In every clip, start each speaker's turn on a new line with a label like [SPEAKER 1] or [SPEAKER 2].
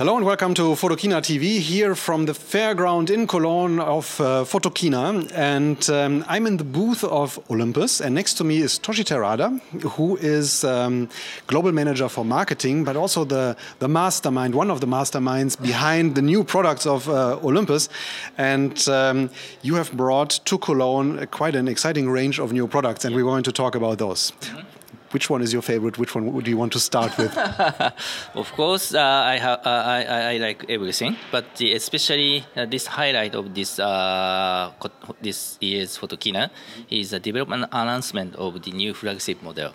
[SPEAKER 1] Hello and welcome to Photokina TV here from the fairground in Cologne of uh, Photokina. And um, I'm in the booth of Olympus, and next to me is Toshi Terada, who is um, global manager for marketing, but also the, the mastermind, one of the masterminds behind the new products of uh, Olympus. And um, you have brought to Cologne quite an exciting range of new products, and we're going to talk about those. Mm -hmm which one is your favorite? Which one would you want to start with?
[SPEAKER 2] of course, uh, I, have, uh, I, I, like everything, but especially uh, this highlight of this uh, this year's Photokina is the development announcement of the new flagship model.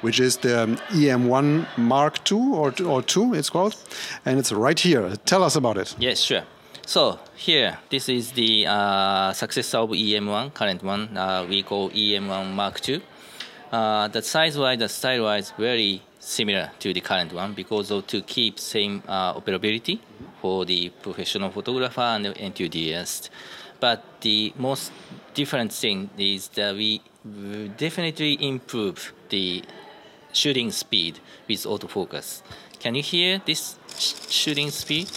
[SPEAKER 1] Which is the um, EM1 Mark II or, or 2, it's called. And it's right here. Tell us about it.
[SPEAKER 2] Yes, sure. So here, this is the uh, successor of EM1, current one. Uh, we call EM1 Mark II. Uh, the size-wise, the style-wise, very similar to the current one because of to keep same uh, operability for the professional photographer and the enthusiast. But the most different thing is that we definitely improve the shooting speed with autofocus. Can you hear this sh shooting speed?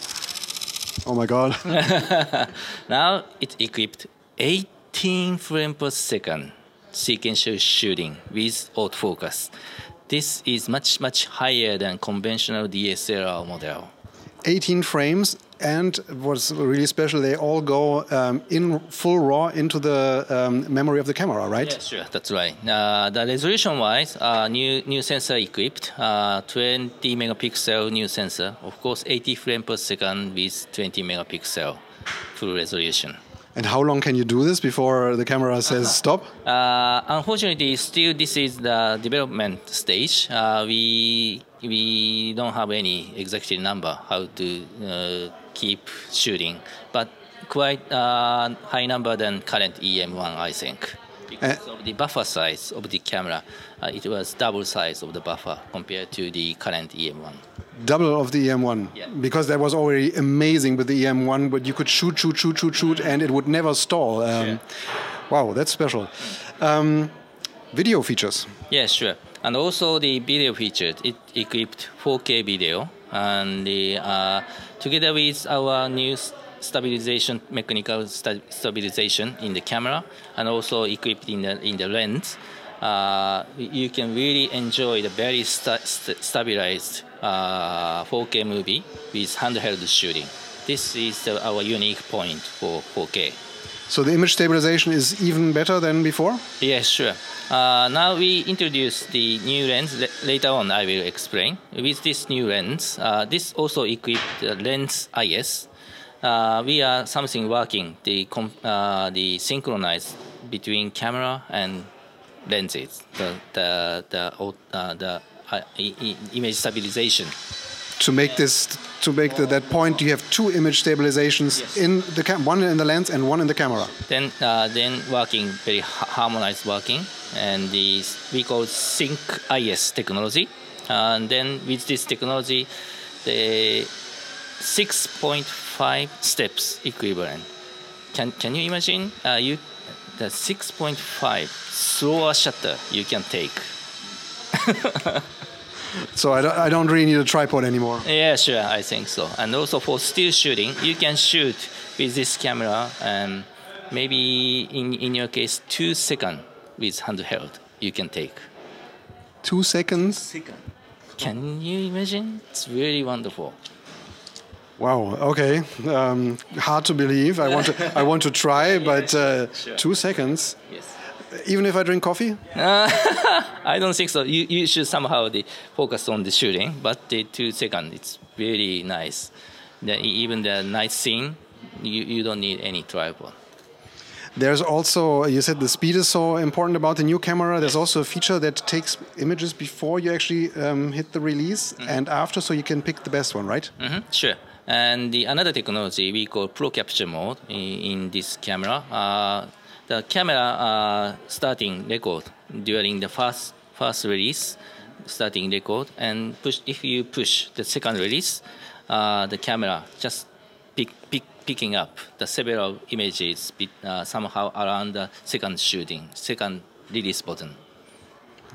[SPEAKER 1] Oh my god.
[SPEAKER 2] now it's equipped 18 frames per second sequential shooting with autofocus. This is much, much higher than conventional DSLR model.
[SPEAKER 1] 18 frames and what's really special they all go um, in full raw into the um, memory of the camera right
[SPEAKER 2] yeah, sure that's right uh, the resolution wise uh, new new sensor equipped uh, 20 megapixel new sensor of course 80 frames per second with 20 megapixel full resolution
[SPEAKER 1] and how long can you do this before the camera says uh-huh. stop?
[SPEAKER 2] Uh, unfortunately, still this is the development stage. Uh, we we don't have any exact number how to uh, keep shooting, but quite uh, high number than current EM1, I think. Because of the buffer size of the camera, uh, it was double size of the buffer compared to the current EM1
[SPEAKER 1] double of the EM1 yeah. because that was already amazing with the EM1, but you could shoot, shoot, shoot, shoot, shoot, and it would never stall. Um, yeah. Wow, that's special. Um, video features.
[SPEAKER 2] Yeah, sure. And also the video features, it equipped 4K video, and the, uh, together with our new stabilization, mechanical st stabilization in the camera, and also equipped in the in the lens. Uh, you can really enjoy the very st st stabilized uh, 4K movie with handheld shooting. This is the, our unique point for 4K.
[SPEAKER 1] So the image stabilization is even better than before?
[SPEAKER 2] Yes, sure. Uh, now we introduce the new lens. later on, I will explain. With this new lens, uh, this also equipped the lens IS. Uh, we are something working the uh, the synchronize between camera and lenses. The the the uh, the uh, image stabilization.
[SPEAKER 1] To make this, to make the, that point, you have two image stabilizations yes. in the cam one in the lens and one in the camera.
[SPEAKER 2] Then, uh, then working very harmonized working, and the we call Sync IS technology. and then with this technology, the 6.5 steps equivalent. Can can you imagine? Uh, you the 6.5 slower shutter you can take.
[SPEAKER 1] so I don't, I don't really need a tripod anymore.
[SPEAKER 2] Yeah, sure, I think so. And also for still shooting, you can shoot with this camera and maybe in, in your case, two seconds with handheld you can take.
[SPEAKER 1] Two seconds?
[SPEAKER 2] Second. Can you imagine? It's really wonderful.
[SPEAKER 1] Wow. Okay. Um, hard to believe. I want to. I want to try, but uh, sure. two seconds.
[SPEAKER 2] Yes
[SPEAKER 1] even if I drink coffee?
[SPEAKER 2] Uh, I don't think so. You, you should somehow the focus on the shooting, but the two second, it's really nice. The, even the night scene, you, you don't need any tripod.
[SPEAKER 1] There's also, you said the speed is so important about the new camera. There's also a feature that takes images before you actually um, hit the release mm -hmm. and after, so you can pick the best one, right?
[SPEAKER 2] Mm -hmm. Sure. And the another technology we call Pro Capture mode in, in this camera. Uh, the camera uh, starting record during the first first release, starting record, and push. If you push the second release, uh, the camera just pick, pick, picking up the several images uh, somehow around the second shooting, second release button.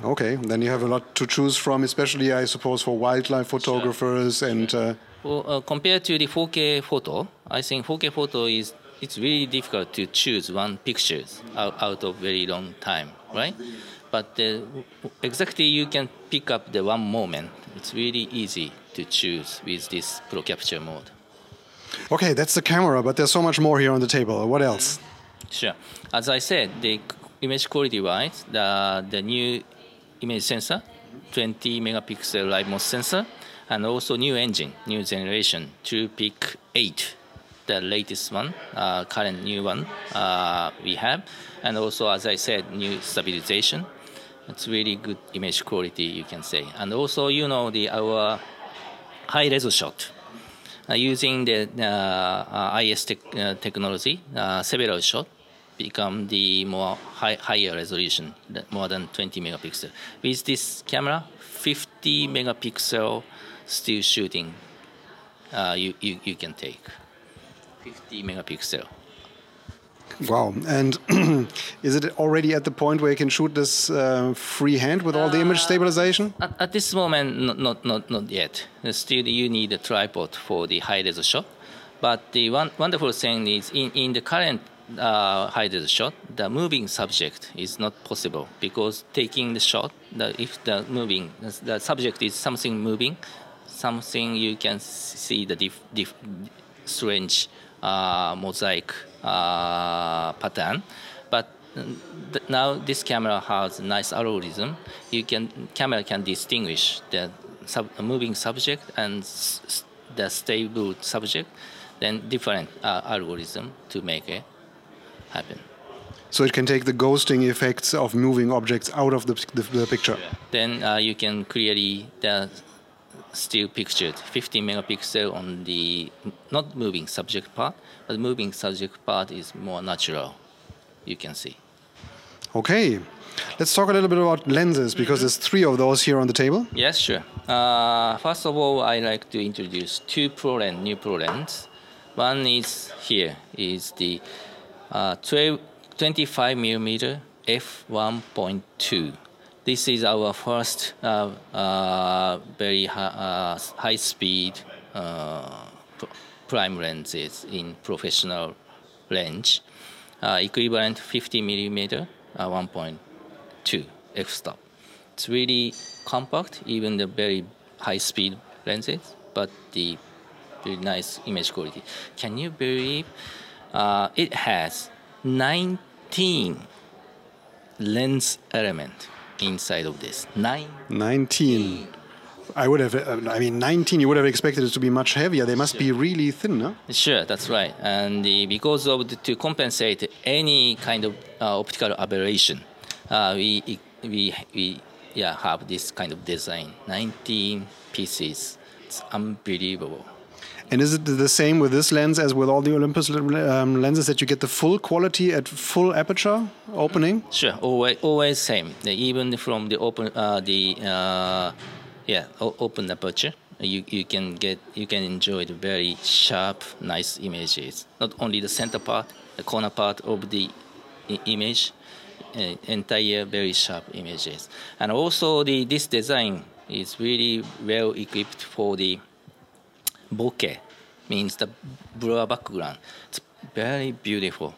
[SPEAKER 1] Okay, then you have a lot to choose from, especially I suppose for wildlife photographers sure. and. Uh,
[SPEAKER 2] Well, uh, compared to the 4K photo, I think 4K photo is it's really difficult to choose one pictures out, out of very long time, right? But uh, exactly you can pick up the one moment. It's really easy to choose with this Pro Capture mode.
[SPEAKER 1] Okay, that's the camera, but there's so much more here on the table. What else?
[SPEAKER 2] Sure. As I said, the image quality wise, the, the new image sensor, 20 megapixel live MOS sensor, and also new engine, new generation, TruePic 8, the latest one, uh, current new one uh, we have, and also, as I said, new stabilization. It's really good image quality, you can say. And also, you know, the our high res shot. Uh, using the uh, IS te uh, technology, uh, several shot become the more high, higher resolution, more than 20 megapixel. With this camera, 50 megapixel still shooting, uh, you, you, you can take 50 megapixel.
[SPEAKER 1] Wow. And is it already at the point where you can shoot this uh, freehand with all the image stabilization?
[SPEAKER 2] At, at, this moment, not, not, not, not yet. Still, you need a tripod for the high res shot. But the one wonderful thing is in, in the current uh, high res shot, the moving subject is not possible because taking the shot, the, if the moving, the subject is something moving, something you can see the diff, diff, strange uh, mosaic uh, pattern. But now this camera has nice algorithm. You can camera can distinguish the sub, moving subject and the stable subject, then different uh, algorithm to make it happen.
[SPEAKER 1] So it can take the ghosting effects of moving objects out of the, the, the picture.
[SPEAKER 2] Then uh, you can clearly the still pictured 50 megapixel on the not moving subject part, but moving subject part is more natural. You can see.
[SPEAKER 1] Okay. Let's talk a little bit about lenses because mm -hmm. there's three of those here on the table.
[SPEAKER 2] Yes, sure. Uh, first of all, I like to introduce two ProLens, new pro lens One is here is the uh, 12, 25 millimeter f1.2 this is our first uh, uh, very uh, high speed prime lenses in professional range, equivalent 50 millimeter 1.2 f-stop. It's really compact, even the very high speed lenses, but the very nice image quality. Can you believe uh, it has 19 lens element inside of this. Nine.
[SPEAKER 1] 19. I would have, uh, I mean, 19, you would have expected it to be much heavier. They must sure. be really thin, no?
[SPEAKER 2] Sure, that's right. And the, because of the, to compensate any kind of uh, optical aberration, uh, we, we, we yeah, have this kind of design. 19 pieces. It's unbelievable.
[SPEAKER 1] And is it the same with this lens as with all the Olympus um, lenses that you get the full quality at full aperture opening?
[SPEAKER 2] Sure, always, always same. Even from the open, uh, the uh, yeah, open aperture, you you can get you can enjoy the very sharp, nice images. Not only the center part, the corner part of the image, uh, entire very sharp images, and also the this design is really well equipped for the bokeh means the blur background. It's very beautiful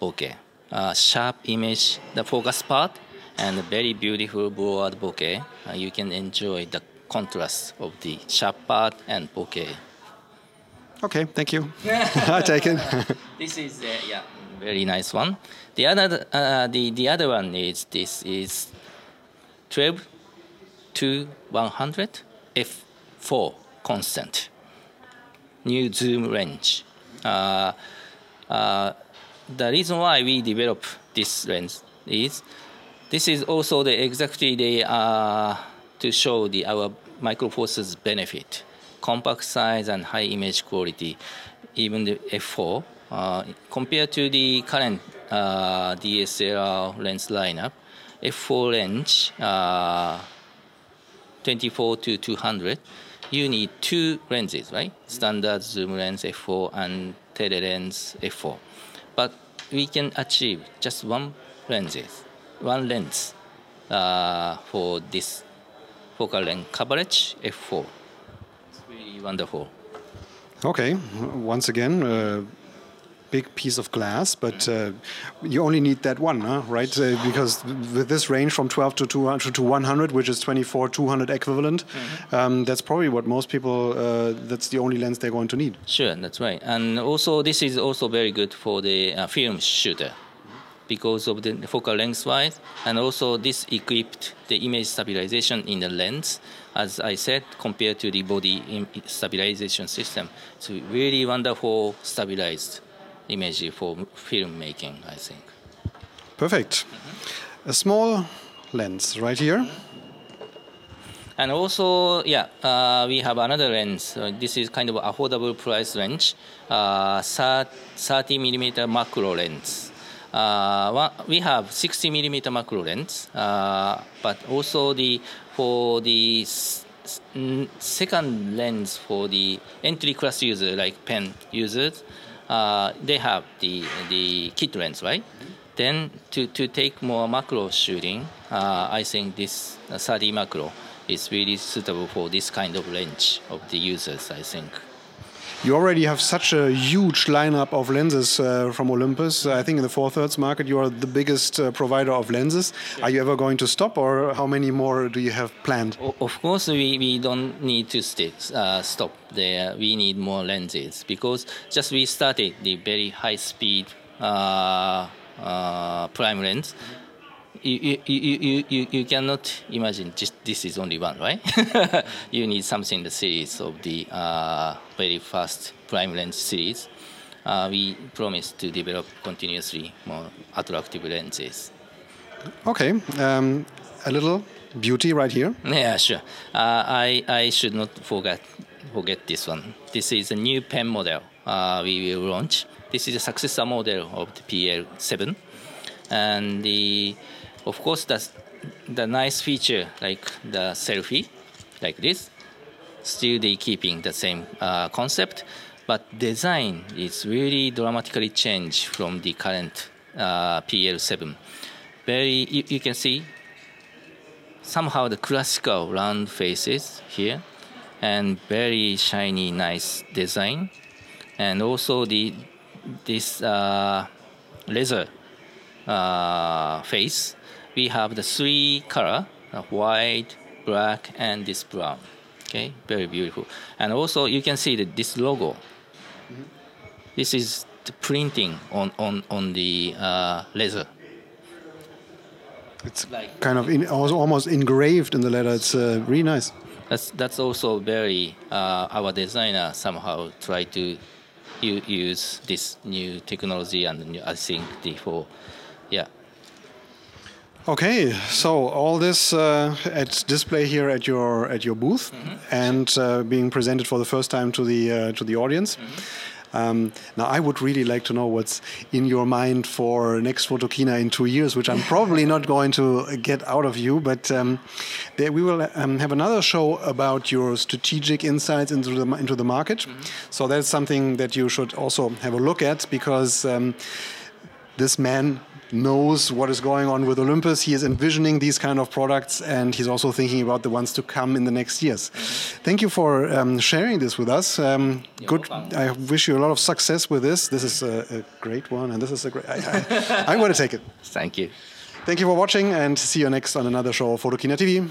[SPEAKER 2] bokeh. Uh, sharp image, the focus part, and very beautiful blurred bokeh. Uh, you can enjoy the contrast of the sharp part and bokeh.
[SPEAKER 1] Okay, thank you. I take it.
[SPEAKER 2] this is uh, yeah, very nice one. The other uh, the the other one is this is 12 to 100 f4 constant new zoom range. Uh, uh, the reason why we develop this lens is this is also the exactly the uh, to show the our micro four thirds benefit, compact size and high image quality, even the f4 uh, compared to the current uh, DSLR lens lineup, f4 range uh, 24 to 200 you need two lenses, right? Standard zoom lens f4 and tele lens f4. But we can achieve just one lenses, one lens uh, for this focal length coverage f4. It's really wonderful.
[SPEAKER 1] Okay, once again, uh, big piece of glass, but uh, you only need that one, huh? right? Uh, because with this range from 12 to 200 to 100, which is 24 200 equivalent, mm -hmm. um, that's probably what most people. Uh, that's the only lens they're going to need.
[SPEAKER 2] Sure, that's right. And also, this is also very good for the uh, film shooter because of the focal length wise, and also this equipped the image stabilization in the lens. As I said, compared to the body stabilization system, it's really wonderful stabilized image for filmmaking, I think.
[SPEAKER 1] Perfect. A small lens right here.
[SPEAKER 2] And also, yeah, uh, we have another lens. Uh, this is kind of affordable price range, uh, 30 millimeter macro lens. Uh, we have 60 millimeter macro lens, uh, but also the for the second lens for the entry class user like pen users, uh, they have the the kit lens, right? Then to, to take more macro shooting, uh, I think this 30 macro is really suitable for this kind of range of the users, I think.
[SPEAKER 1] You already have such a huge lineup of lenses uh, from Olympus. I think in the four thirds market, you are the biggest uh, provider of lenses. Yeah. Are you ever going to stop, or how many more do you have planned?
[SPEAKER 2] Of course, we, we don't need to stick, uh, stop there. We need more lenses because just we started the very high speed uh, uh, prime lens. Mm -hmm you, you, you, you, cannot imagine just this is only one, right? you need something the series of the uh, very fast prime lens series. Uh, we promise to develop continuously more attractive lenses.
[SPEAKER 1] Okay, um, a little beauty right here.
[SPEAKER 2] Yeah, sure. Uh, I, I should not forget forget this one. This is a new pen model uh, we will launch. This is a successor model of the PL7, and the of course, that's the nice feature like the selfie, like this, still they keeping the same uh, concept, but design is really dramatically changed from the current uh, PL7. Very, you, you can see somehow the classical round faces here, and very shiny, nice design, and also the this uh, laser uh, face we have the three color, white, black, and this brown. Okay, very beautiful. And also you can see that this logo. Mm-hmm. This is the printing on on on the uh, leather.
[SPEAKER 1] It's like kind of in, almost engraved in the leather. It's uh, really nice.
[SPEAKER 2] That's that's also very uh, our designer somehow try to use this new technology and I think the for yeah
[SPEAKER 1] Okay, so all this uh, at display here at your at your booth mm -hmm. and uh, being presented for the first time to the uh, to the audience. Mm -hmm. um, now, I would really like to know what's in your mind for next Photokina in two years, which I'm probably not going to get out of you. But um, there we will um, have another show about your strategic insights into the into the market. Mm -hmm. So that's something that you should also have a look at because um, this man knows what is going on with Olympus. He is envisioning these kind of products, and he's also thinking about the ones to come in the next years. Thank you for um, sharing this with us. Um, good. I wish you a lot of success with this. This is a, a great one, and this is a great. I, I'm going to take it.
[SPEAKER 2] Thank you.
[SPEAKER 1] Thank you for watching, and see you next on another show of Photokina TV.